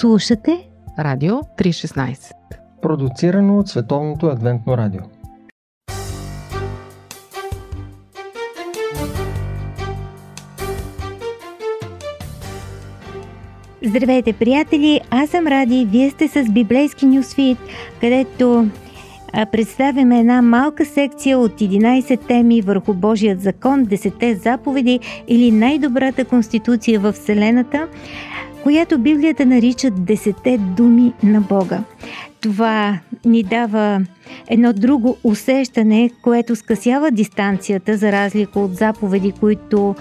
Слушате Радио 316 Продуцирано от Световното адвентно радио. Здравейте, приятели! Аз съм Ради, вие сте с Библейски нюсфит, където представяме една малка секция от 11 теми върху Божият закон, 10 заповеди или най-добрата конституция в Вселената, която Библията нарича 10 думи на Бога. Това ни дава едно друго усещане, което скъсява дистанцията, за разлика от заповеди, които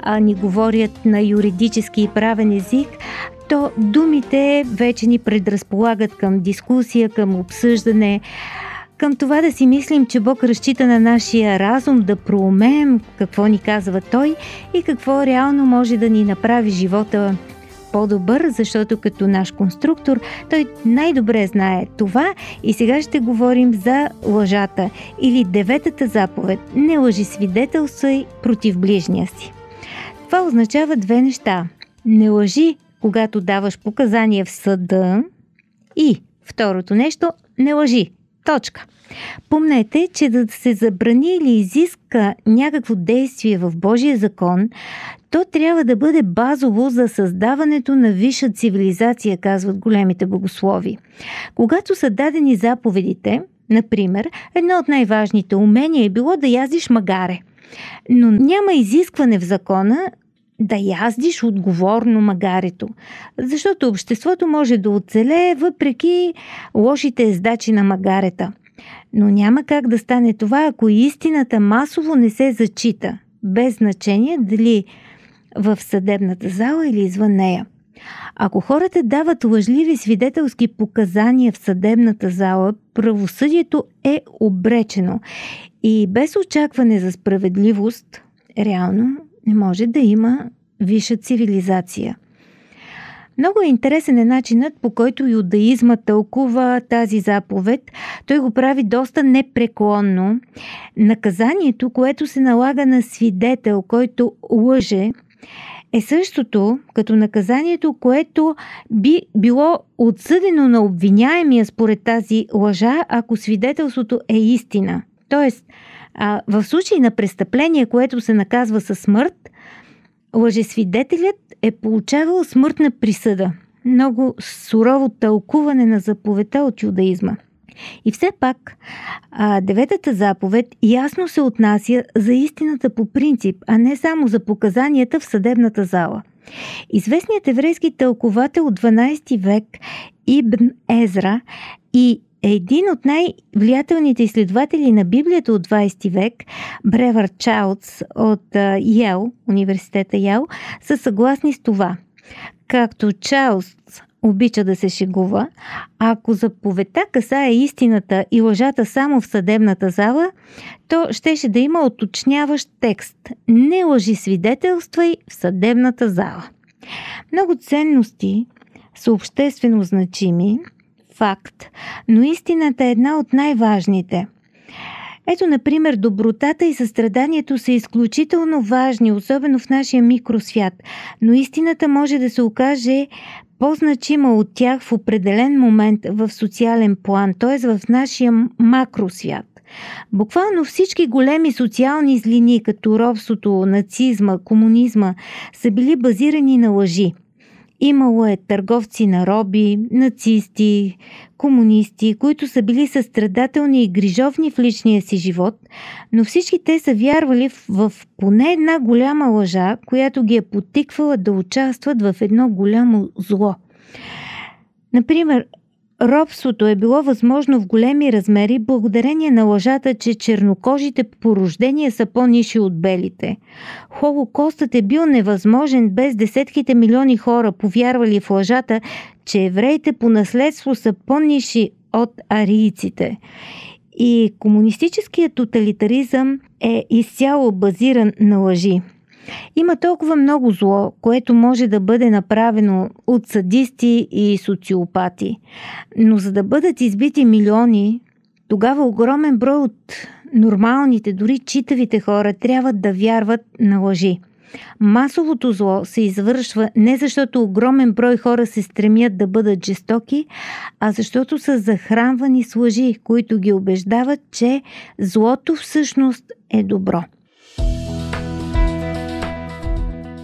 а, ни говорят на юридически и правен език, то думите вече ни предразполагат към дискусия, към обсъждане, към това да си мислим, че Бог разчита на нашия разум да проумеем какво ни казва Той и какво реално може да ни направи живота по-добър, защото като наш конструктор той най-добре знае това и сега ще говорим за лъжата или деветата заповед – не лъжи свидетелствай против ближния си. Това означава две неща. Не лъжи, когато даваш показания в съда и второто нещо – не лъжи. Точка. Помнете, че да се забрани или изиска някакво действие в Божия закон, то трябва да бъде базово за създаването на висша цивилизация, казват големите богослови. Когато са дадени заповедите, например, едно от най-важните умения е било да яздиш магаре. Но няма изискване в закона да яздиш отговорно магарето, защото обществото може да оцелее въпреки лошите ездачи на магарета. Но няма как да стане това, ако истината масово не се зачита, без значение дали в съдебната зала или извън нея. Ако хората дават лъжливи свидетелски показания в съдебната зала, правосъдието е обречено и без очакване за справедливост, реално не може да има висша цивилизация. Много е интересен е начинът, по който юдаизма тълкува тази заповед. Той го прави доста непреклонно. Наказанието, което се налага на свидетел, който лъже, е същото като наказанието, което би било отсъдено на обвиняемия според тази лъжа, ако свидетелството е истина. Тоест, в случай на престъпление, което се наказва със смърт, лъжесвидетелят е получавал смъртна присъда. Много сурово тълкуване на заповедта от юдаизма. И все пак, а, деветата заповед ясно се отнася за истината по принцип, а не само за показанията в съдебната зала. Известният еврейски тълковател от 12 век Ибн Езра и един от най-влиятелните изследователи на Библията от 20 век, Бревър Чаудс от Йел, университета Йел, са съгласни с това. Както Чаудс обича да се шегува, ако заповедта касае истината и лъжата само в съдебната зала, то щеше да има уточняващ текст «Не лъжи свидетелствай в съдебната зала». Много ценности са обществено значими, факт, но истината е една от най-важните – ето, например, добротата и състраданието са изключително важни, особено в нашия микросвят, но истината може да се окаже по-значима от тях в определен момент в социален план, т.е. в нашия макросвят. Буквално всички големи социални злини, като робството, нацизма, комунизма, са били базирани на лъжи. Имало е търговци на роби, нацисти, комунисти, които са били състрадателни и грижовни в личния си живот, но всички те са вярвали в, поне една голяма лъжа, която ги е потиквала да участват в едно голямо зло. Например, Робството е било възможно в големи размери благодарение на лъжата, че чернокожите по рождение са по-ниши от белите. Холокостът е бил невъзможен без десетките милиони хора повярвали в лъжата, че евреите по наследство са по-ниши от арийците. И комунистическият тоталитаризъм е изцяло базиран на лъжи. Има толкова много зло, което може да бъде направено от садисти и социопати. Но за да бъдат избити милиони, тогава огромен брой от нормалните, дори читавите хора трябва да вярват на лъжи. Масовото зло се извършва не защото огромен брой хора се стремят да бъдат жестоки, а защото са захранвани с лъжи, които ги убеждават, че злото всъщност е добро.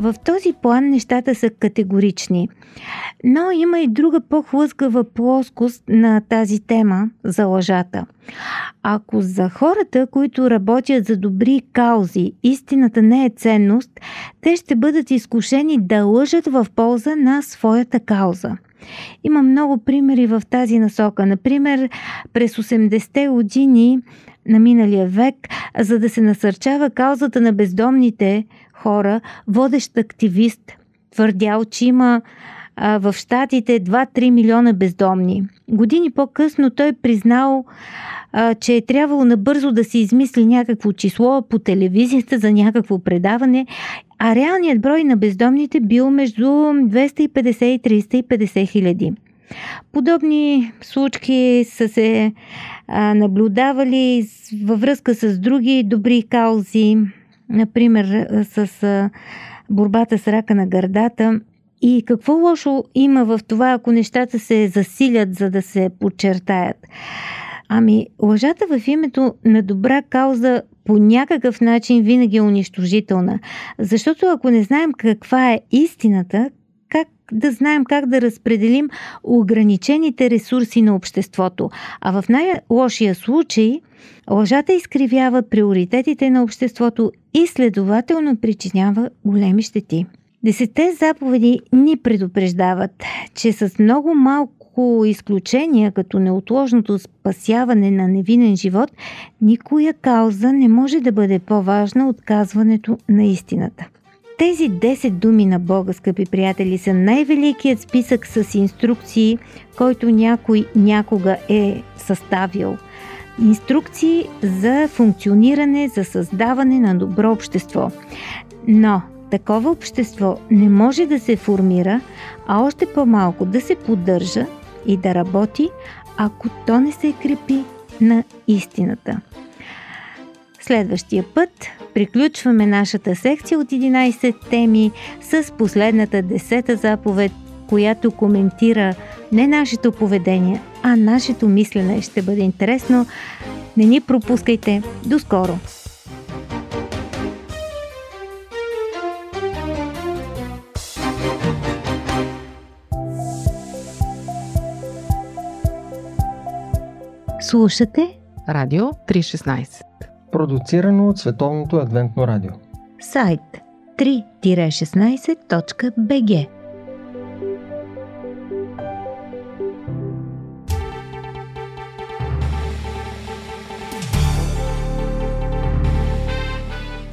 В този план нещата са категорични. Но има и друга по-хлъзгава плоскост на тази тема за лъжата. Ако за хората, които работят за добри каузи, истината не е ценност, те ще бъдат изкушени да лъжат в полза на своята кауза. Има много примери в тази насока. Например, през 80-те години на миналия век, за да се насърчава каузата на бездомните хора, водещ активист твърдял, че има в щатите 2-3 милиона бездомни. Години по-късно той признал, че е трябвало набързо да се измисли някакво число по телевизията за някакво предаване, а реалният брой на бездомните бил между 250 и 350 хиляди. Подобни случки са се наблюдавали във връзка с други добри каузи, например с борбата с рака на гърдата. И какво лошо има в това, ако нещата се засилят, за да се подчертаят? Ами, лъжата в името на добра кауза по някакъв начин винаги е унищожителна. Защото ако не знаем каква е истината, как да знаем как да разпределим ограничените ресурси на обществото. А в най-лошия случай лъжата изкривява приоритетите на обществото и следователно причинява големи щети. Десетте заповеди ни предупреждават, че с много малко изключения, като неотложното спасяване на невинен живот, никоя кауза не може да бъде по-важна от казването на истината. Тези 10 думи на Бога, скъпи приятели, са най-великият списък с инструкции, който някой някога е съставил. Инструкции за функциониране, за създаване на добро общество. Но такова общество не може да се формира, а още по-малко да се поддържа и да работи, ако то не се крепи на истината. Следващия път приключваме нашата секция от 11 теми с последната десета заповед, която коментира не нашето поведение, а нашето мислене. Ще бъде интересно. Не ни пропускайте. До скоро! Слушате Радио 316 Продуцирано от Световното адвентно радио. Сайт 3-16.bg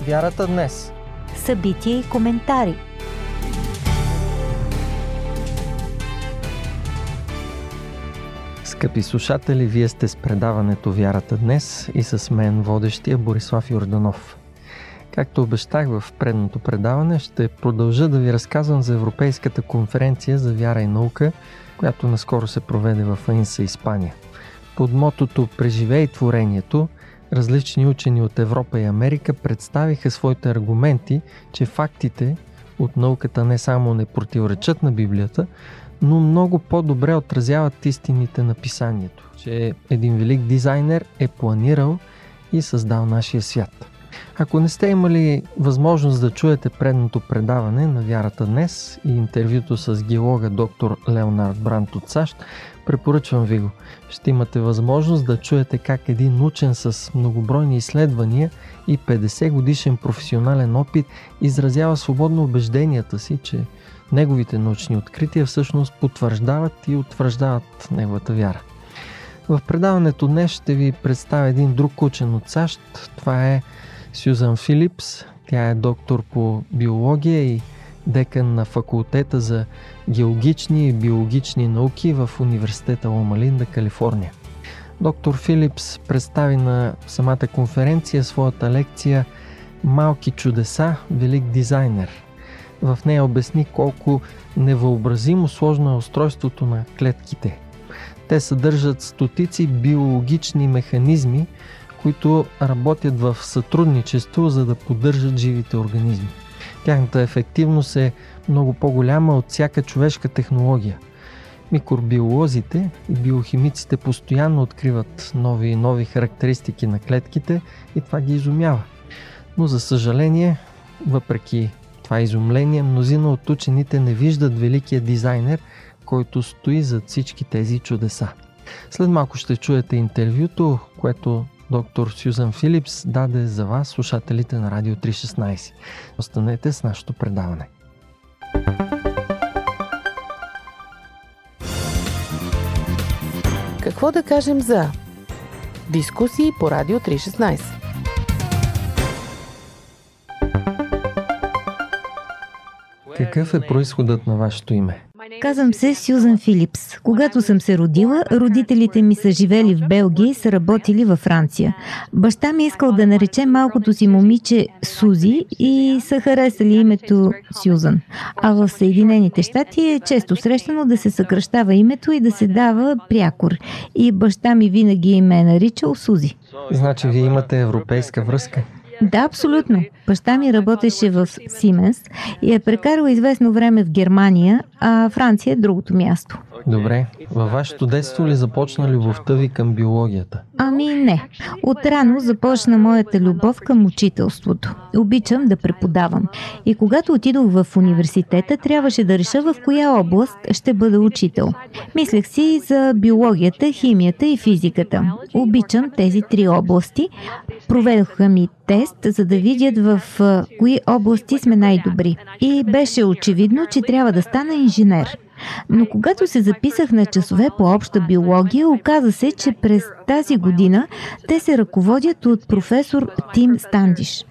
Вярата днес. Събития и коментари – Скъпи слушатели, вие сте с предаването Вярата днес и с мен водещия Борислав Йорданов. Както обещах в предното предаване, ще продължа да ви разказвам за Европейската конференция за вяра и наука, която наскоро се проведе в Аинса, Испания. Под мотото Преживей творението, различни учени от Европа и Америка представиха своите аргументи, че фактите от науката не само не противоречат на Библията, но много по-добре отразяват истините на писанието, че един велик дизайнер е планирал и създал нашия свят. Ако не сте имали възможност да чуете предното предаване на Вярата днес и интервюто с геолога доктор Леонард Брант от САЩ, препоръчвам ви го. Ще имате възможност да чуете как един учен с многобройни изследвания и 50 годишен професионален опит изразява свободно убежденията си, че неговите научни открития всъщност потвърждават и утвърждават неговата вяра. В предаването днес ще ви представя един друг учен от САЩ. Това е Сюзан Филипс. Тя е доктор по биология и декан на факултета за геологични и биологични науки в университета Лома Линда, Калифорния. Доктор Филипс представи на самата конференция своята лекция Малки чудеса, велик дизайнер – в нея обясни колко невъобразимо сложно е устройството на клетките. Те съдържат стотици биологични механизми, които работят в сътрудничество, за да поддържат живите организми. Тяхната ефективност е много по-голяма от всяка човешка технология. Микробиолозите и биохимиците постоянно откриват нови и нови характеристики на клетките и това ги изумява. Но за съжаление, въпреки това изумление, мнозина от учените не виждат великия дизайнер, който стои зад всички тези чудеса. След малко ще чуете интервюто, което доктор Сюзан Филипс даде за вас, слушателите на Радио 316. Останете с нашето предаване. Какво да кажем за дискусии по Радио 316? Какъв е происходът на вашето име? Казвам се Сюзан Филипс. Когато съм се родила, родителите ми са живели в Белгия и са работили във Франция. Баща ми е искал да нарече малкото си момиче Сузи и са харесали името Сюзан. А в Съединените щати е често срещано да се съкръщава името и да се дава прякор. И баща ми винаги ме е наричал Сузи. Значи вие имате европейска връзка? Да, абсолютно. Баща ми работеше в Сименс и е прекарал известно време в Германия, а Франция е другото място. Добре. Във вашето детство ли започна любовта ви към биологията? Ами не. Отрано започна моята любов към учителството. Обичам да преподавам. И когато отидох в университета, трябваше да реша в коя област ще бъда учител. Мислех си за биологията, химията и физиката. Обичам тези три области. Проведоха ми тест, за да видят в кои области сме най-добри. И беше очевидно, че трябва да стана инженер. Но когато се записах на часове по обща биология, оказа се, че през тази година те се ръководят от професор Тим Стандиш.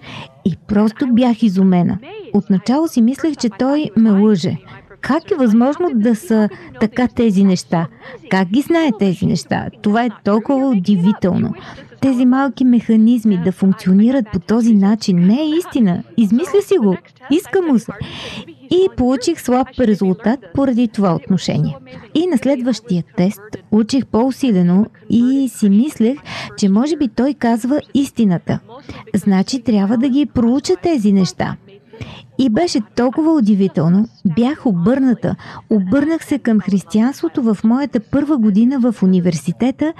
И просто бях изумена. Отначало си мислех, че той ме лъже. Как е възможно да са така тези неща? Как ги знае тези неща? Това е толкова удивително тези малки механизми да функционират по този начин не е истина. Измисля си го. Иска му се. И получих слаб резултат поради това отношение. И на следващия тест учих по-усилено и си мислех, че може би той казва истината. Значи трябва да ги проуча тези неща. И беше толкова удивително. Бях обърната. Обърнах се към християнството в моята първа година в университета,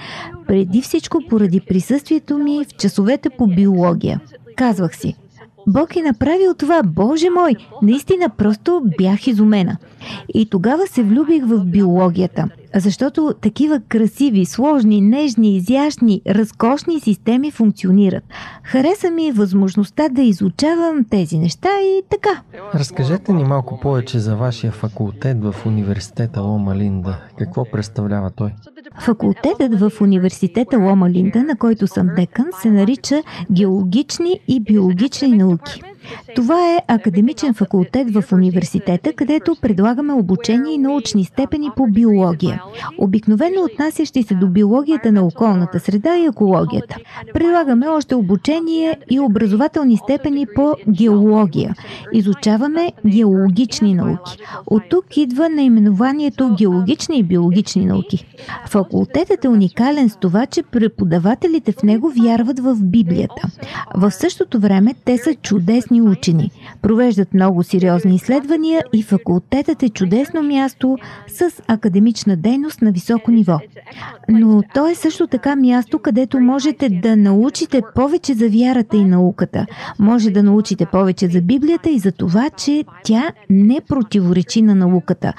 преди всичко поради присъствието ми в часовете по биология. Казвах си, Бог е направил това, Боже мой! Наистина просто бях изумена. И тогава се влюбих в биологията, защото такива красиви, сложни, нежни, изящни, разкошни системи функционират. Хареса ми възможността да изучавам тези неща и така. Разкажете ни малко повече за вашия факултет в университета Лома Линда. Какво представлява той? Факултетът в университета Лома Линда, на който съм декан, се нарича Геологични и биологични науки. Това е академичен факултет в университета, където предлагаме обучение и научни степени по биология. Обикновено отнасящи се до биологията на околната среда и екологията. Предлагаме още обучение и образователни степени по геология. Изучаваме геологични науки. От тук идва наименованието геологични и биологични науки. Факултетът е уникален с това, че преподавателите в него вярват в Библията. В същото време те са чудесни известни учени. Провеждат много сериозни изследвания и факултетът е чудесно място с академична дейност на високо ниво. Но то е също така място, където можете да научите повече за вярата и науката. Може да научите повече за Библията и за това, че тя не противоречи на науката.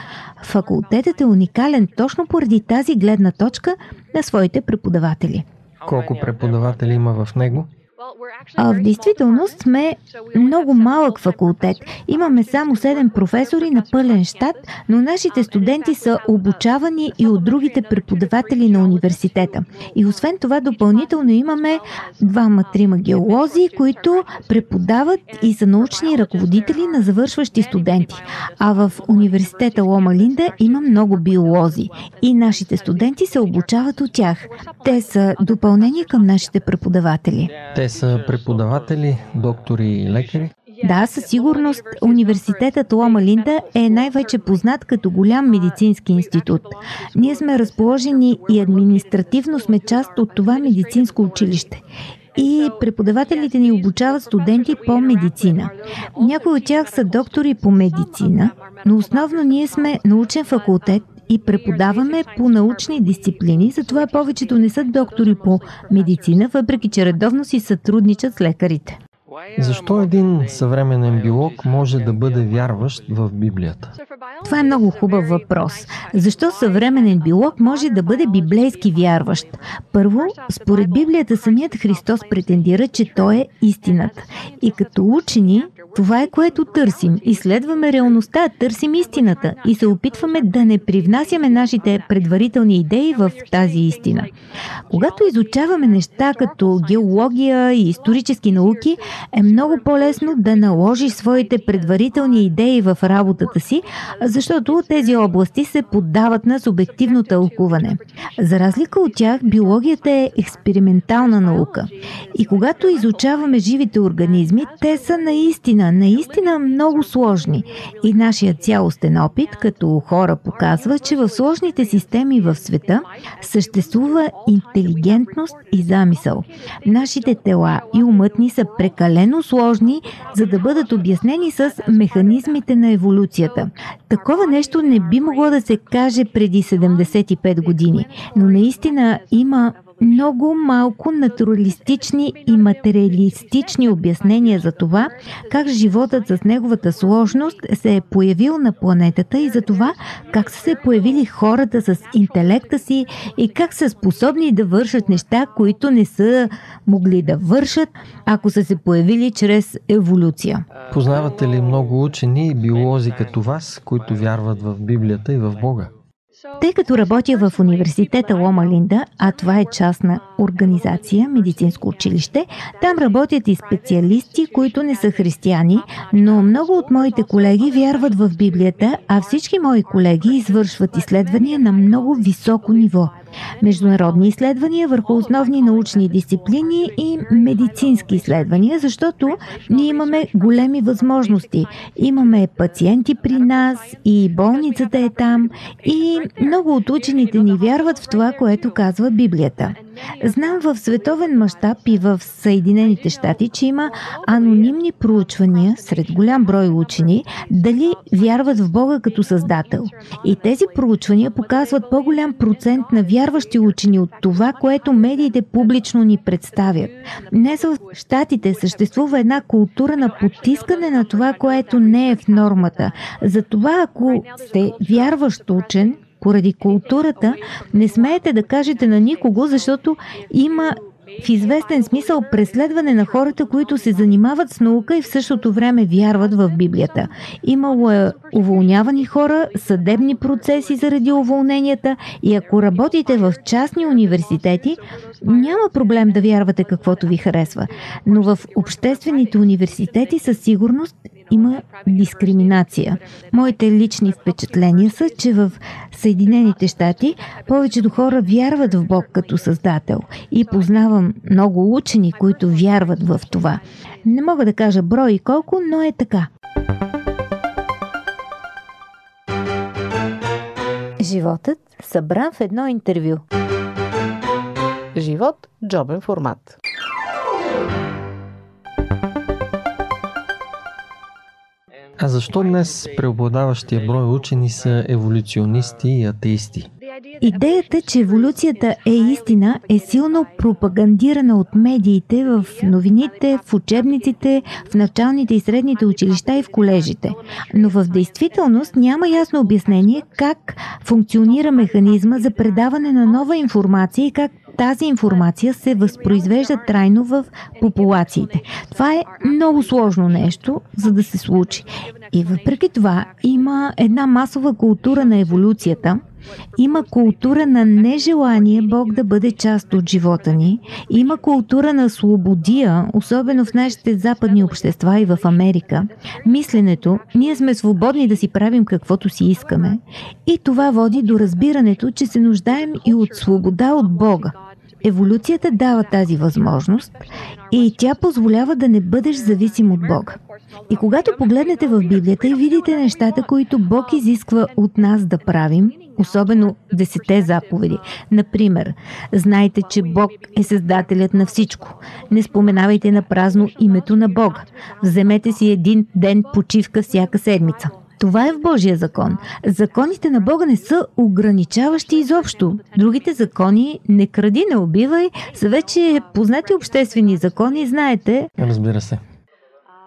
Факултетът е уникален точно поради тази гледна точка на своите преподаватели. Колко преподаватели има в него? А в действителност сме много малък факултет. Имаме само 7 професори на пълен щат, но нашите студенти са обучавани и от другите преподаватели на университета. И освен това допълнително имаме двама-трима геолози, които преподават и са научни ръководители на завършващи студенти. А в университета Лома Линда има много биолози и нашите студенти се обучават от тях. Те са допълнение към нашите преподаватели. Те са преподаватели, доктори и лекари? Да, със сигурност университетът Лома Линда е най-вече познат като голям медицински институт. Ние сме разположени и административно сме част от това медицинско училище и преподавателите ни обучават студенти по медицина. Някои от тях са доктори по медицина, но основно ние сме научен факултет и преподаваме по научни дисциплини, затова повечето не са доктори по медицина, въпреки че редовно си сътрудничат с лекарите. Защо един съвременен биолог може да бъде вярващ в Библията? Това е много хубав въпрос. Защо съвременен биолог може да бъде библейски вярващ? Първо, според Библията самият Христос претендира, че Той е истината. И като учени, това е което търсим. Изследваме реалността, търсим истината и се опитваме да не привнасяме нашите предварителни идеи в тази истина. Когато изучаваме неща като геология и исторически науки, е много по-лесно да наложиш своите предварителни идеи в работата си, защото тези области се поддават на субективно тълкуване. За разлика от тях, биологията е експериментална наука. И когато изучаваме живите организми, те са наистина, наистина много сложни. И нашия цялостен опит като хора показва, че в сложните системи в света съществува интелигентност и замисъл. Нашите тела и умът ни са прекалено сложни, за да бъдат обяснени с механизмите на еволюцията. Такова нещо не би могло да се каже преди 75 години, но наистина има много малко натуралистични и материалистични обяснения за това, как животът с неговата сложност се е появил на планетата и за това как са се появили хората с интелекта си и как са способни да вършат неща, които не са могли да вършат, ако са се появили чрез еволюция. Познавате ли много учени и биолози като вас, които вярват в Библията и в Бога? Тъй като работя в университета Лома Линда, а това е частна организация, медицинско училище, там работят и специалисти, които не са християни, но много от моите колеги вярват в Библията, а всички мои колеги извършват изследвания на много високо ниво – международни изследвания върху основни научни дисциплини и медицински изследвания, защото ние имаме големи възможности. Имаме пациенти при нас и болницата е там и много от учените ни вярват в това, което казва Библията. Знам в световен мащаб и в Съединените щати, че има анонимни проучвания сред голям брой учени дали вярват в Бога като Създател. И тези проучвания показват по-голям процент на вярващи учени от това, което медиите публично ни представят. Днес в щатите съществува една култура на потискане на това, което не е в нормата. Затова, ако сте вярващ учен, поради културата, не смеете да кажете на никого, защото има в известен смисъл преследване на хората, които се занимават с наука и в същото време вярват в Библията. Имало е уволнявани хора, съдебни процеси заради уволненията и ако работите в частни университети, няма проблем да вярвате каквото ви харесва. Но в обществените университети със сигурност има дискриминация. Моите лични впечатления са, че в Съединените щати повечето хора вярват в Бог като Създател и познавам много учени, които вярват в това. Не мога да кажа брой и колко, но е така. Животът събран в едно интервю. Живот – джобен формат. А защо днес преобладаващия брой учени са еволюционисти и атеисти? Идеята, че еволюцията е истина, е силно пропагандирана от медиите в новините, в учебниците, в началните и средните училища и в колежите. Но в действителност няма ясно обяснение как функционира механизма за предаване на нова информация и как тази информация се възпроизвежда трайно в популациите. Това е много сложно нещо, за да се случи. И въпреки това има една масова култура на еволюцията, има култура на нежелание Бог да бъде част от живота ни. Има култура на свободия, особено в нашите западни общества и в Америка. Мисленето, ние сме свободни да си правим каквото си искаме. И това води до разбирането, че се нуждаем и от свобода от Бога. Еволюцията дава тази възможност и тя позволява да не бъдеш зависим от Бога. И когато погледнете в Библията и видите нещата, които Бог изисква от нас да правим, особено десете заповеди. Например, знайте, че Бог е създателят на всичко. Не споменавайте на празно името на Бога. Вземете си един ден почивка всяка седмица. Това е в Божия закон. Законите на Бога не са ограничаващи изобщо. Другите закони не кради, не убивай са вече познати обществени закони, знаете. Разбира се.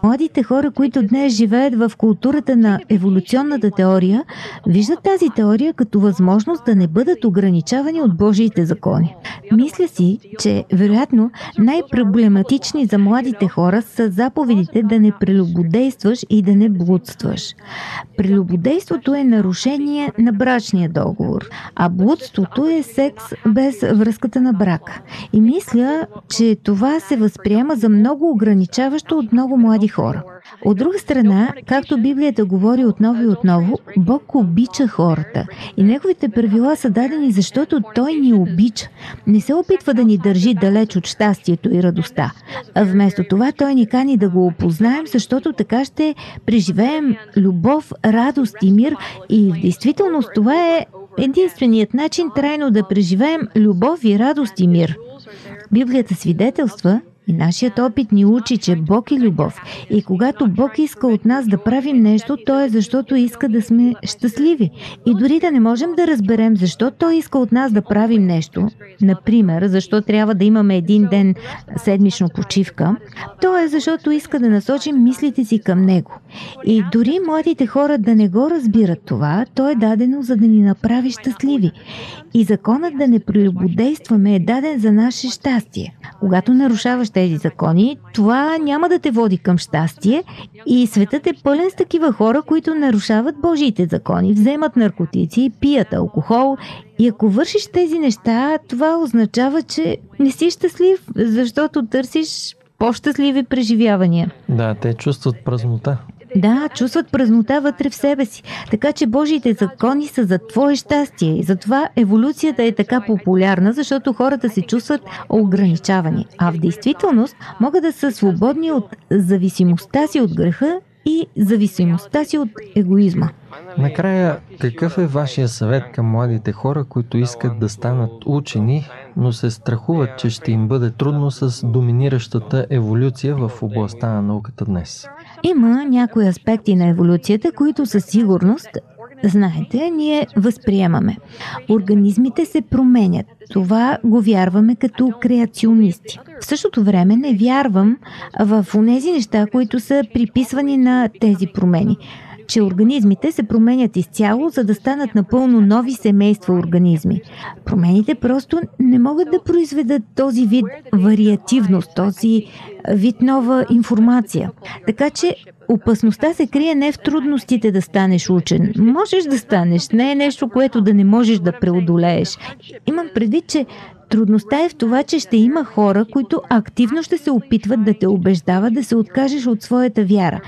Младите хора, които днес живеят в културата на еволюционната теория, виждат тази теория като възможност да не бъдат ограничавани от Божиите закони. Мисля си, че вероятно най-проблематични за младите хора са заповедите да не прелюбодействаш и да не блудстваш. Прелюбодейството е нарушение на брачния договор, а блудството е секс без връзката на брак. И мисля, че това се възприема за много ограничаващо от много млади хора. От друга страна, както Библията говори отново и отново, Бог обича хората и неговите правила са дадени, защото Той ни обича. Не се опитва да ни държи далеч от щастието и радостта. А вместо това Той ни кани да го опознаем, защото така ще преживеем любов, радост и мир и в действителност това е единственият начин трайно да преживеем любов и радост и мир. Библията свидетелства, нашият опит ни учи, че Бог е любов. И когато Бог иска от нас да правим нещо, то е защото иска да сме щастливи. И дори да не можем да разберем защо Той иска от нас да правим нещо, например, защо трябва да имаме един ден седмично почивка, то е защото иска да насочим мислите си към Него. И дори младите хора да не го разбират това, то е дадено за да ни направи щастливи. И законът да не прелюбодействаме е даден за наше щастие. Когато нарушаваш тези закони, това няма да те води към щастие и светът е пълен с такива хора, които нарушават Божиите закони, вземат наркотици, пият алкохол и ако вършиш тези неща, това означава, че не си щастлив, защото търсиш по-щастливи преживявания. Да, те чувстват празнота. Да, чувстват празнота вътре в себе си. Така че Божиите закони са за твое щастие. И затова еволюцията е така популярна, защото хората се чувстват ограничавани. А в действителност могат да са свободни от зависимостта си от греха и зависимостта си от егоизма. Накрая, какъв е вашия съвет към младите хора, които искат да станат учени, но се страхуват, че ще им бъде трудно с доминиращата еволюция в областта на науката днес? Има някои аспекти на еволюцията, които със сигурност Знаете, ние възприемаме. Организмите се променят. Това го вярваме като креационисти. В същото време не вярвам в тези неща, които са приписвани на тези промени че организмите се променят изцяло, за да станат напълно нови семейства организми. Промените просто не могат да произведат този вид вариативност, този вид нова информация. Така че опасността се крие не в трудностите да станеш учен. Можеш да станеш, не е нещо, което да не можеш да преодолееш. Имам предвид, че Трудността е в това, че ще има хора, които активно ще се опитват да те убеждават да се откажеш от своята вяра.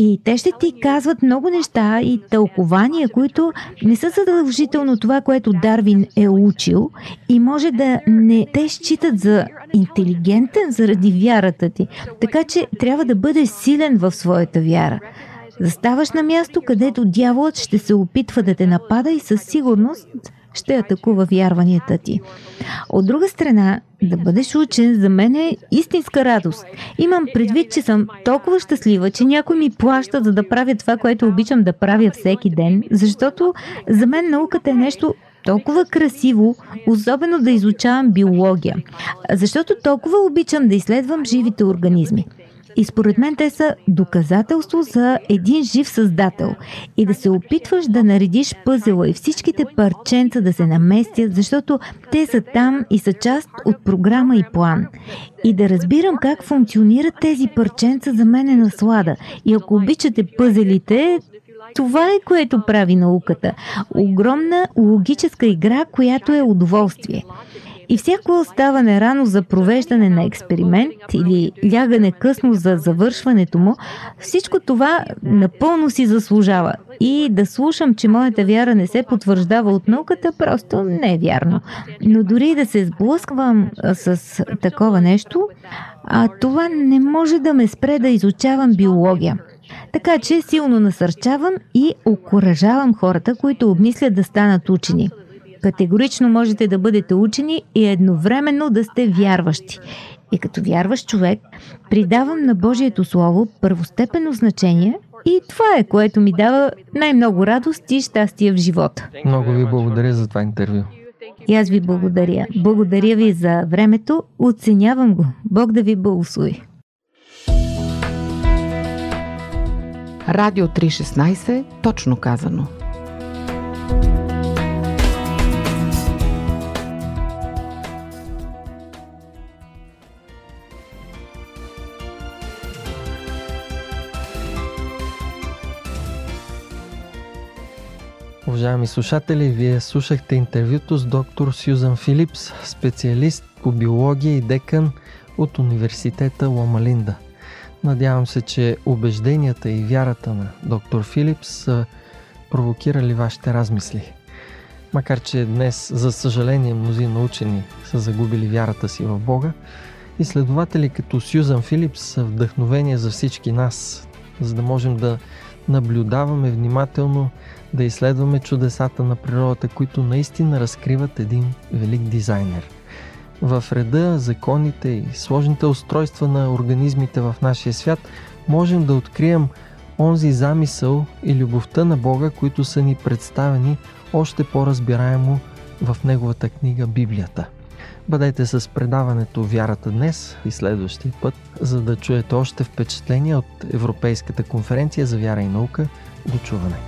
И те ще ти казват много неща и тълкования, които не са задължително това, което Дарвин е учил и може да не те считат за интелигентен заради вярата ти. Така че трябва да бъдеш силен в своята вяра. Заставаш на място, където дяволът ще се опитва да те напада и със сигурност ще атакува вярванията ти. От друга страна, да бъдеш учен за мен е истинска радост. Имам предвид, че съм толкова щастлива, че някой ми плаща за да правя това, което обичам да правя всеки ден, защото за мен науката е нещо толкова красиво, особено да изучавам биология. Защото толкова обичам да изследвам живите организми. И според мен те са доказателство за един жив създател. И да се опитваш да наредиш пъзела и всичките парченца да се наместят, защото те са там и са част от програма и план. И да разбирам как функционират тези парченца за мен е наслада. И ако обичате пъзелите, това е което прави науката. Огромна логическа игра, която е удоволствие. И всяко оставане рано за провеждане на експеримент или лягане късно за завършването му, всичко това напълно си заслужава. И да слушам, че моята вяра не се потвърждава от науката, просто не е вярно. Но дори да се сблъсквам с такова нещо, а това не може да ме спре да изучавам биология. Така че силно насърчавам и окоръжавам хората, които обмислят да станат учени. Категорично можете да бъдете учени и едновременно да сте вярващи. И като вярващ човек, придавам на Божието Слово първостепенно значение и това е, което ми дава най-много радост и щастие в живота. Много ви благодаря за това интервю. И аз ви благодаря. Благодаря ви за времето. Оценявам го. Бог да ви благослови. Радио 316, точно казано. Уважаеми слушатели, вие слушахте интервюто с доктор Сюзан Филипс, специалист по биология и декан от университета Лома Линда. Надявам се, че убежденията и вярата на доктор Филипс са провокирали вашите размисли. Макар, че днес, за съжаление, мнозина учени са загубили вярата си в Бога, изследователи като Сюзан Филипс са вдъхновение за всички нас, за да можем да наблюдаваме внимателно да изследваме чудесата на природата, които наистина разкриват един велик дизайнер. В реда, законите и сложните устройства на организмите в нашия свят можем да открием онзи замисъл и любовта на Бога, които са ни представени още по-разбираемо в Неговата книга Библията. Бъдете с предаването Вярата днес и следващия път, за да чуете още впечатления от Европейската конференция за вяра и наука. До чуване!